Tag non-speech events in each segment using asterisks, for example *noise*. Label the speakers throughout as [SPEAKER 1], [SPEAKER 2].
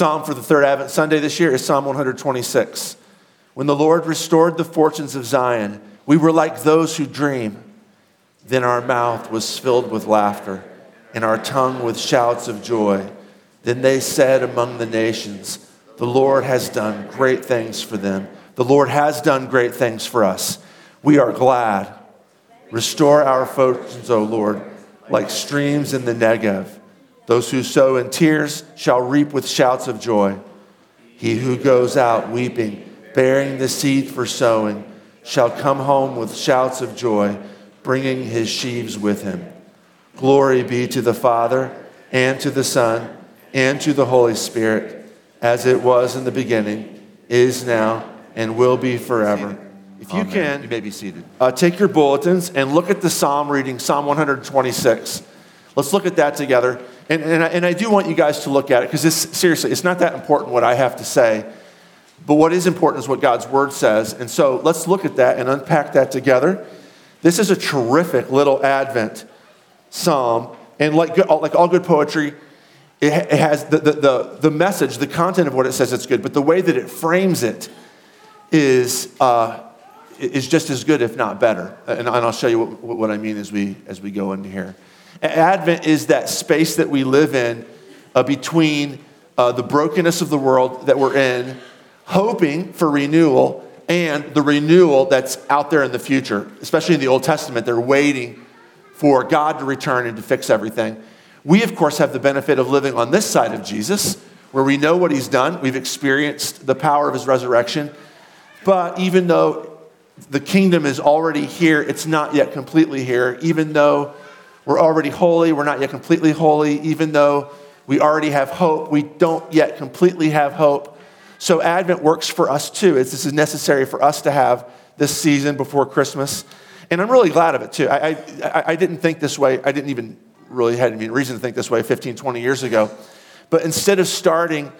[SPEAKER 1] psalm for the third Advent Sunday this year is Psalm 126. When the Lord restored the fortunes of Zion, we were like those who dream. Then our mouth was filled with laughter, and our tongue with shouts of joy. Then they said among the nations, The Lord has done great things for them. The Lord has done great things for us. We are glad. Restore our fortunes, O Lord, like streams in the Negev. Those who sow in tears shall reap with shouts of joy. He who goes out weeping, bearing the seed for sowing, shall come home with shouts of joy, bringing his sheaves with him. Glory be to the Father, and to the Son, and to the Holy Spirit, as it was in the beginning, is now, and will be forever. If you
[SPEAKER 2] Amen.
[SPEAKER 1] can,
[SPEAKER 2] You may be seated.
[SPEAKER 1] uh, take your bulletins and look at the psalm reading, Psalm 126. Let's look at that together. And, and, I, and I do want you guys to look at it because this, seriously, it's not that important what I have to say, but what is important is what God's word says. And so let's look at that and unpack that together. This is a terrific little Advent psalm. And like, like all good poetry, it, it has the, the, the, the message, the content of what it says it's good, but the way that it frames it is, uh, is just as good, if not better. And, and I'll show you what, what I mean as we, as we go into here. Advent is that space that we live in uh, between uh, the brokenness of the world that we're in, hoping for renewal, and the renewal that's out there in the future. Especially in the Old Testament, they're waiting for God to return and to fix everything. We, of course, have the benefit of living on this side of Jesus, where we know what he's done. We've experienced the power of his resurrection. But even though the kingdom is already here, it's not yet completely here. Even though we're already holy, we're not yet completely holy. Even though we already have hope, we don't yet completely have hope. So Advent works for us too. It's, this is necessary for us to have this season before Christmas. And I'm really glad of it too. I, I, I didn't think this way. I didn't even really had any reason to think this way 15, 20 years ago. But instead of starting,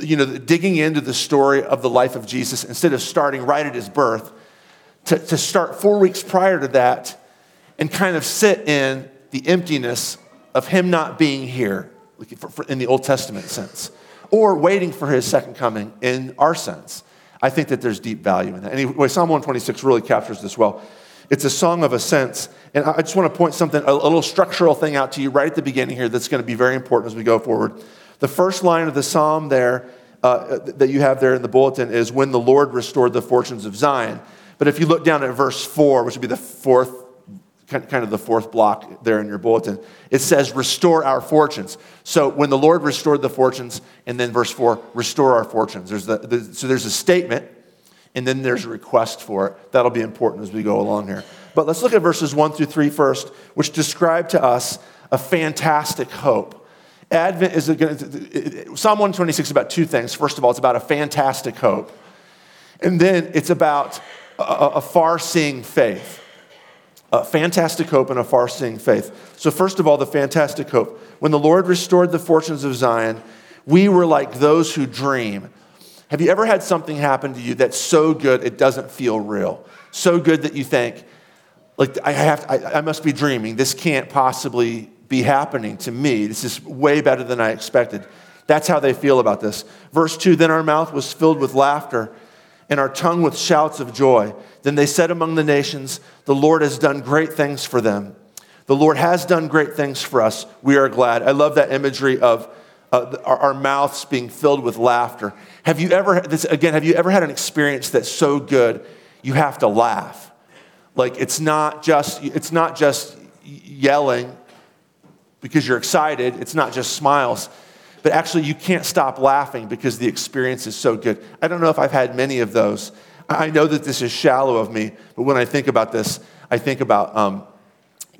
[SPEAKER 1] you know, digging into the story of the life of Jesus, instead of starting right at his birth, to, to start four weeks prior to that and kind of sit in the emptiness of him not being here in the Old Testament sense, or waiting for his second coming in our sense. I think that there's deep value in that. Anyway, Psalm 126 really captures this well. It's a song of ascents. And I just want to point something, a, a little structural thing out to you right at the beginning here that's going to be very important as we go forward. The first line of the psalm there uh, that you have there in the bulletin is when the Lord restored the fortunes of Zion. But if you look down at verse 4, which would be the fourth, kind of the fourth block there in your bulletin, it says, restore our fortunes. So when the Lord restored the fortunes, and then verse 4, restore our fortunes. There's the, the, so there's a statement, and then there's a request for it. That'll be important as we go along here. But let's look at verses 1 through three first, which describe to us a fantastic hope. Advent is Psalm 126 is about two things. First of all, it's about a fantastic hope. And then it's about a, a far seeing faith. A fantastic hope and a far seeing faith. So, first of all, the fantastic hope. When the Lord restored the fortunes of Zion, we were like those who dream. Have you ever had something happen to you that's so good it doesn't feel real? So good that you think, like, I, have I, I must be dreaming. This can't possibly be happening to me. This is way better than I expected. That's how they feel about this. Verse 2 Then our mouth was filled with laughter and our tongue with shouts of joy. Then they said among the nations, The Lord has done great things for them. The Lord has done great things for us. We are glad. I love that imagery of uh, our, our mouths being filled with laughter. Have you ever, this, again, have you ever had an experience that's so good you have to laugh? Like it's not just, it's not just yelling because you're excited. It's not just smiles, but actually you can't stop laughing because the experience is so good. I don't know if I've had many of those. I know that this is shallow of me, but when I think about this, I think about um,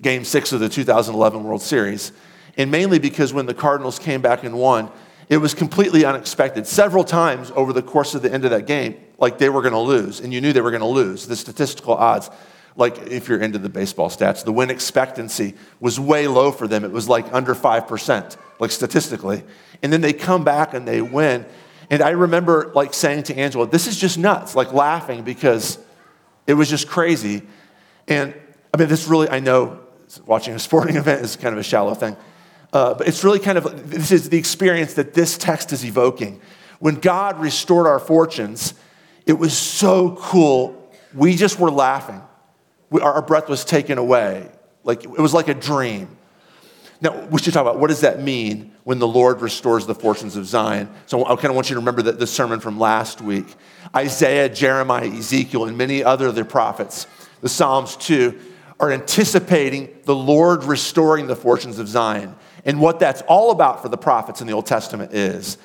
[SPEAKER 1] game six of the 2011 World Series. And mainly because when the Cardinals came back and won, it was completely unexpected. Several times over the course of the end of that game, like they were going to lose, and you knew they were going to lose. The statistical odds, like if you're into the baseball stats, the win expectancy was way low for them. It was like under 5%, like statistically. And then they come back and they win. And I remember like saying to Angela, this is just nuts, like laughing because it was just crazy. And I mean, this really, I know watching a sporting *laughs* event is kind of a shallow thing. Uh, but it's really kind of, this is the experience that this text is evoking. When God restored our fortunes, it was so cool. We just were laughing. We, our breath was taken away. Like, it was like a dream. Now, we should talk about what does that mean when the Lord restores the fortunes of Zion. So I kind of want you to remember the, the sermon from last week. Isaiah, Jeremiah, Ezekiel, and many other of the prophets, the Psalms too, are anticipating the Lord restoring the fortunes of Zion. And what that's all about for the prophets in the Old Testament is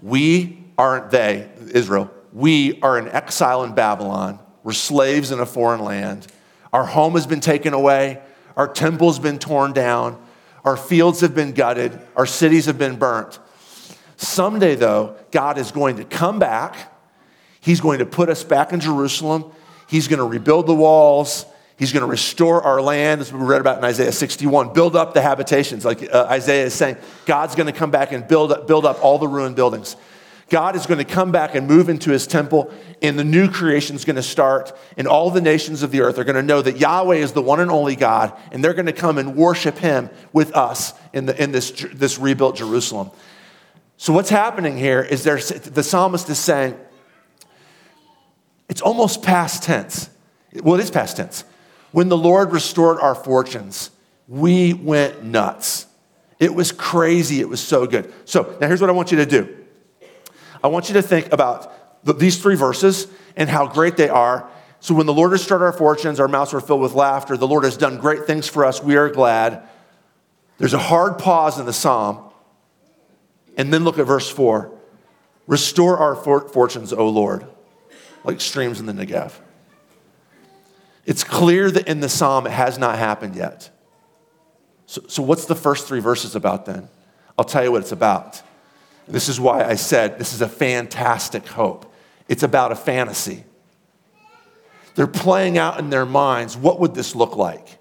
[SPEAKER 1] we aren't they, Israel, we are in exile in Babylon. We're slaves in a foreign land. Our home has been taken away. Our temple's been torn down. Our fields have been gutted. Our cities have been burnt. Someday, though, God is going to come back. He's going to put us back in Jerusalem. He's going to rebuild the walls. He's going to restore our land, as we read about in Isaiah 61, build up the habitations. Like uh, Isaiah is saying, God's going to come back and build up, build up all the ruined buildings. God is going to come back and move into his temple, and the new creation is going to start, and all the nations of the earth are going to know that Yahweh is the one and only God, and they're going to come and worship him with us in, the, in this, this rebuilt Jerusalem. So, what's happening here is there, the psalmist is saying, it's almost past tense. Well, it is past tense. When the Lord restored our fortunes, we went nuts. It was crazy. It was so good. So, now here's what I want you to do. I want you to think about the, these three verses and how great they are. So, when the Lord restored our fortunes, our mouths were filled with laughter. The Lord has done great things for us. We are glad. There's a hard pause in the psalm. And then look at verse 4 Restore our for- fortunes, O Lord, like streams in the Negev. It's clear that in the psalm it has not happened yet. So, so what's the first three verses about then? I'll tell you what it's about. This is why I said this is a fantastic hope. It's about a fantasy. They're playing out in their minds what would this look like?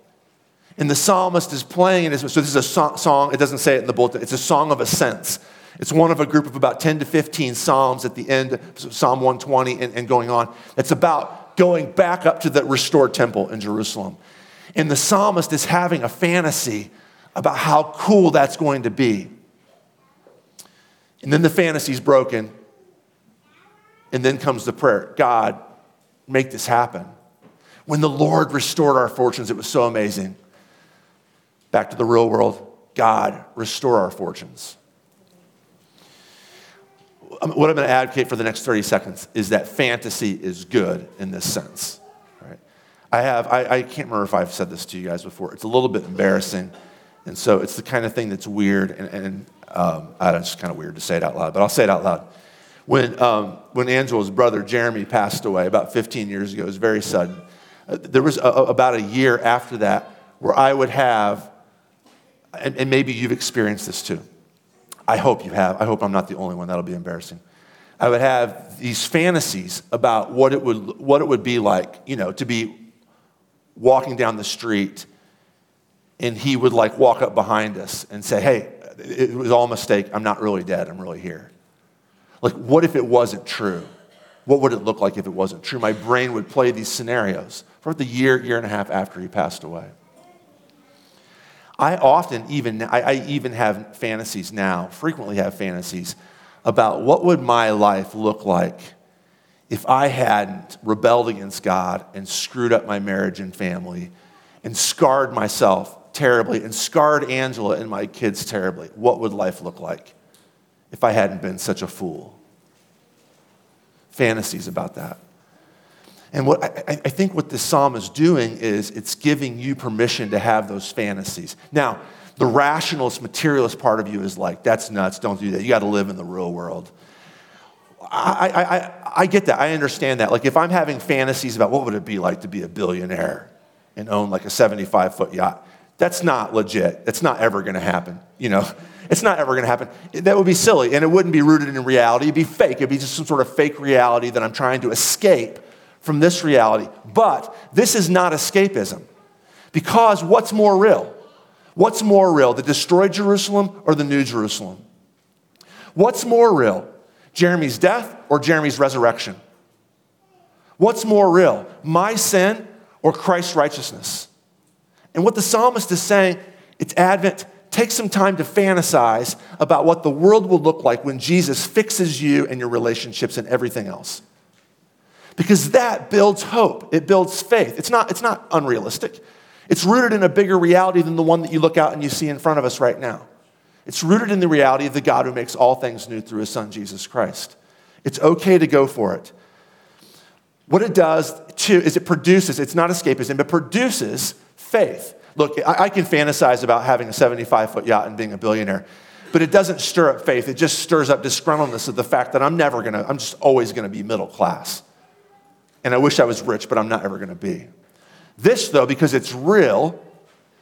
[SPEAKER 1] And the psalmist is playing it. So this is a song, it doesn't say it in the bulletin, it's a song of ascents. It's one of a group of about 10 to 15 psalms at the end, of Psalm 120 and, and going on. It's about going back up to the restored temple in Jerusalem. And the psalmist is having a fantasy about how cool that's going to be. And then the fantasy's broken. And then comes the prayer God, make this happen. When the Lord restored our fortunes, it was so amazing. Back to the real world God, restore our fortunes. Um, what I'm going to advocate for the next 30 seconds is that fantasy is good in this sense. Right? I have, I, I can't remember if I've said this to you guys before. It's a little bit embarrassing. And so it's the kind of thing that's weird and, and um, I it's kind of weird to say it out loud, but I'll say it out loud. When, um, when Angela's brother Jeremy passed away about 15 years ago, it was very sudden. Uh, there was a, a, about a year after that where I would have, and, and maybe you've experienced this too. I hope you have. I hope I'm not the only one. That'll be embarrassing. I would have these fantasies about what it would, what it would be like, you know, to be walking down the street and he would like walk up behind us and say, Hey, it was all a mistake. I'm not really dead. I'm really here. Like, what if it wasn't true? What would it look like if it wasn't true? My brain would play these scenarios for the year, year and a half after he passed away. I often even, I, I even have fantasies now, frequently have fantasies about what would my life look like if I hadn't rebelled against God and screwed up my marriage and family and scarred myself terribly and scarred Angela and my kids terribly, what would life look like if I hadn't been such a fool? Fantasies about that. And what I, I, think what this psalm is doing is it's giving you permission to have those fantasies. Now, the rationalist, materialist part of you is like, that's nuts, don't do that. You got to live in the real world. I, I, I, I get that. I understand that. Like, if I'm having fantasies about what would it be like to be a billionaire and own like a 75 foot yacht, that's not legit. That's not ever going to happen. You know, it's not ever going to happen. That would be silly, and it wouldn't be rooted in reality. It'd be fake. It'd be just some sort of fake reality that I'm trying to escape from this reality. But this is not escapism, because what's more real? What's more real, the destroyed Jerusalem or the new Jerusalem? What's more real, Jeremy's death or Jeremy's resurrection? What's more real, my sin or Christ's righteousness? And what the psalmist is saying, it's Advent. take some time to fantasize about what the world will look like when Jesus fixes you and your relationships and everything else. Because that builds hope, it builds faith. It's not, it's not unrealistic. It's rooted in a bigger reality than the one that you look out and you see in front of us right now. It's rooted in the reality of the God who makes all things new through his son, Jesus Christ. It's okay to go for it. What it does, too, is it produces, it's not escapism, but produces faith. Look, I, I can fantasize about having a 75 foot yacht and being a billionaire, but it doesn't stir up faith. It just stirs up disgruntledness of the fact that I'm never gonna, I'm just always gonna be middle class. And I wish I was rich, but I'm not ever gonna be. This, though, because it's real,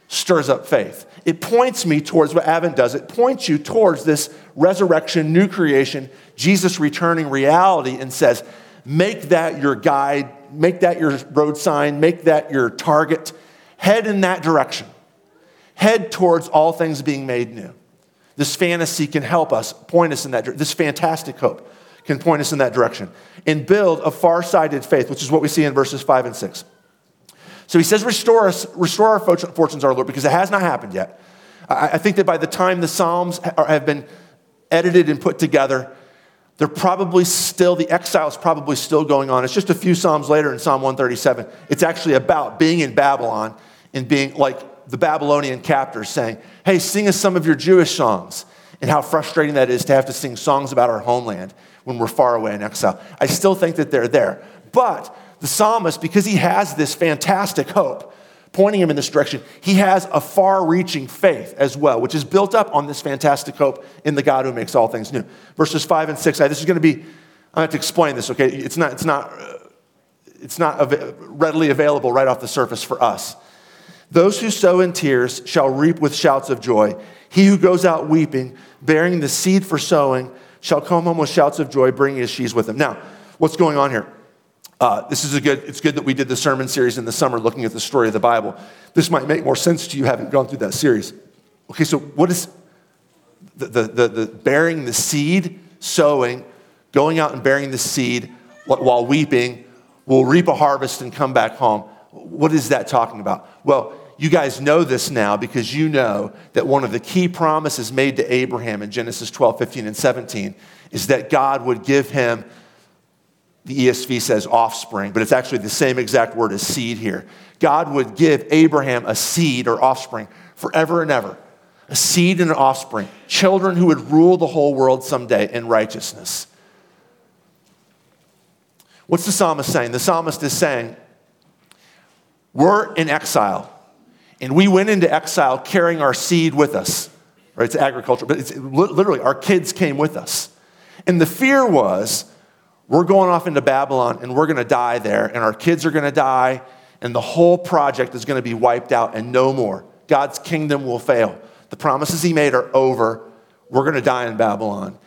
[SPEAKER 1] stirs up faith. It points me towards what Advent does. It points you towards this resurrection, new creation, Jesus returning reality, and says, make that your guide, make that your road sign, make that your target. Head in that direction. Head towards all things being made new. This fantasy can help us, point us in that direction. This fantastic hope can point us in that direction and build a far sighted faith, which is what we see in verses 5 and 6. So he says, Restore us, restore our fortunes, our Lord, because it has not happened yet. I think that by the time the Psalms have been edited and put together, they're probably still, the exile is probably still going on. It's just a few Psalms later in Psalm 137. It's actually about being in Babylon and being like the Babylonian captors saying, Hey, sing us some of your Jewish songs, and how frustrating that is to have to sing songs about our homeland when we're far away in exile. I still think that they're there. But the psalmist, because he has this fantastic hope pointing him in this direction, he has a far reaching faith as well, which is built up on this fantastic hope in the God who makes all things new. Verses 5 and 6, I. this is going to be, I'm have to explain this, okay? It's not, it's not, it's not readily available right off the surface for us. Those who sow in tears shall reap with shouts of joy. He who goes out weeping, bearing the seed for sowing, shall come home with shouts of joy, bringing his sheaves with him. Now, what's going on here? Uh, this is a good, it's good that we did the sermon series in the summer looking at the story of the Bible. This might make more sense to you having gone through that series. Okay, so what is the, the, the, the bearing the seed, sowing, going out and bearing the seed while weeping, will reap a harvest and come back home. What is that talking about? Well, you guys know this now because you know that one of the key promises made to Abraham in Genesis 12, 15, and 17 is that God would give him the ESV says offspring, but it's actually the same exact word as seed here. God would give Abraham a seed or offspring forever and ever. A seed and an offspring, children who would rule the whole world someday in righteousness. What's the psalmist saying? The psalmist is saying, We're in exile, and we went into exile carrying our seed with us. Right? It's agriculture, but it's literally our kids came with us. And the fear was we're going off into Babylon and we're going to die there, and our kids are going to die, and the whole project is going to be wiped out and no more. God's kingdom will fail. The promises he made are over. We're going to die in Babylon.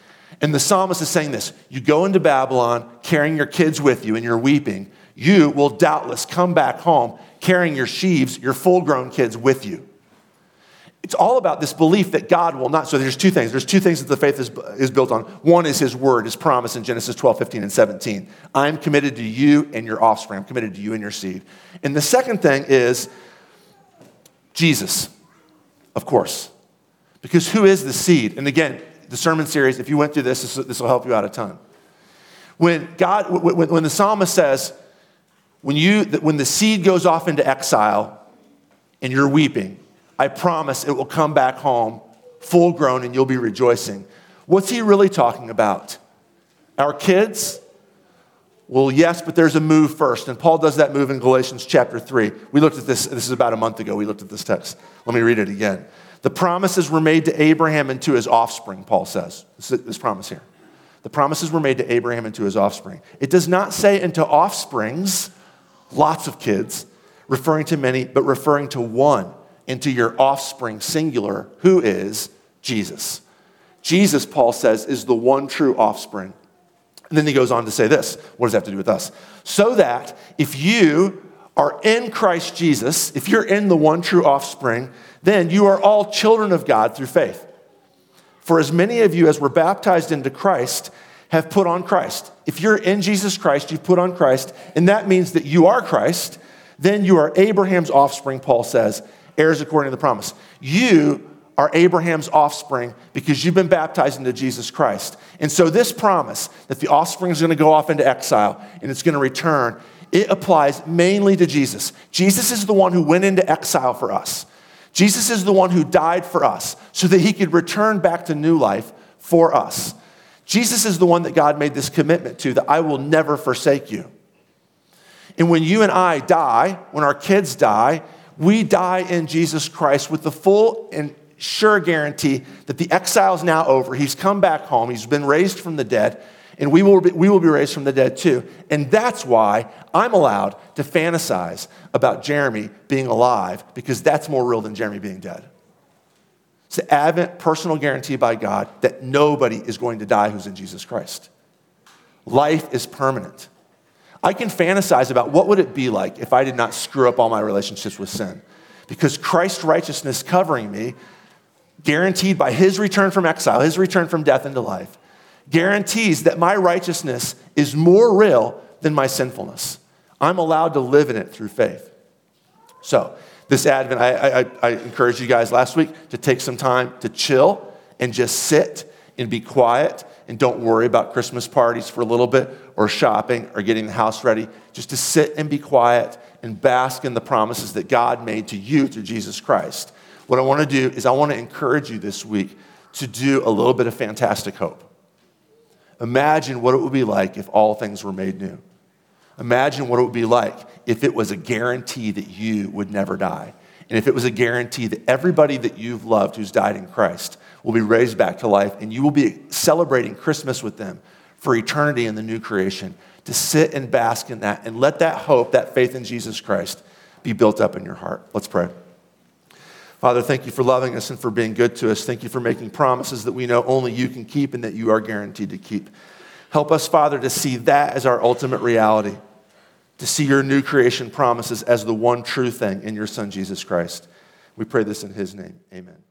[SPEAKER 1] And the psalmist is saying this You go into Babylon carrying your kids with you and you're weeping. You will doubtless come back home carrying your sheaves, your full grown kids with you it's all about this belief that God will not. So there's two things. There's two things that the faith is, is built on. One is his word, his promise in Genesis 12, 15, and 17. I'm committed to you and your offspring. I'm committed to you and your seed. And the second thing is Jesus, of course. Because who is the seed? And again, the sermon series, if you went through this, this, will help you out a ton. When God, when, when the psalmist says, when, you, when the seed goes off into exile and you're weeping, I promise it will come back home full grown and you'll be rejoicing. What's he really talking about? Our kids? Well, yes, but there's a move first. And Paul does that move in Galatians chapter 3. We looked at this, this is about a month ago. We looked at this text. Let me read it again. The promises were made to Abraham and to his offspring, Paul says. This, this promise here. The promises were made to Abraham and to his offspring. It does not say into offsprings, lots of kids, referring to many, but referring to one into your offspring, singular, who is Jesus. Jesus, Paul says, is the one true offspring. And then he goes on to say this what does that have to do with us? So that if you are in Christ Jesus, if you're in the one true offspring, then you are all children of God through faith. For as many of you as were baptized into Christ have put on Christ. If you're in Jesus Christ, you've put on Christ, and that means that you are Christ, then you are Abraham's offspring, Paul says, heirs according to the promise. You are Abraham's offspring because you've been baptized into Jesus Christ. And so, this promise that the offspring is going to go off into exile and it's going to return, it applies mainly to Jesus. Jesus is the one who went into exile for us. Jesus is the one who died for us so that he could return back to new life for us. Jesus is the one that God made this commitment to that I will never forsake you. And when you and I die, when our kids die, we die in Jesus Christ with the full and sure guarantee that the exile is now over. He's come back home, he's been raised from the dead, and we will be, we will be raised from the dead too. And that's why I'm allowed to fantasize about Jeremy being alive, because that's more real than Jeremy being dead. It's the Advent personal guarantee by God that nobody is going to die who's in Jesus Christ. Life is permanent. I can fantasize about what would it be like if I did not screw up all my relationships with sin. Because Christ's righteousness covering me, guaranteed by his return from exile, his return from death into life, guarantees that my righteousness is more real than my sinfulness. I'm allowed to live in it through faith. So, this Advent, I, I, I encouraged you guys last week to take some time to chill and just sit and be quiet and don't worry about Christmas parties for a little bit or shopping or getting the house ready. Just to sit and be quiet and bask in the promises that God made to you through Jesus Christ. What I want to do is I want to encourage you this week to do a little bit of fantastic hope. Imagine what it would be like if all things were made new. Imagine what it would be like if it was a guarantee that you would never die. And if it was a guarantee that everybody that you've loved who's died in Christ will be raised back to life and you will be celebrating Christmas with them for eternity in the new creation, to sit and bask in that and let that hope, that faith in Jesus Christ, be built up in your heart. Let's pray. Father, thank you for loving us and for being good to us. Thank you for making promises that we know only you can keep and that you are guaranteed to keep. Help us, Father, to see that as our ultimate reality, to see your new creation promises as the one true thing in your Son, Jesus Christ. We pray this in his name. Amen.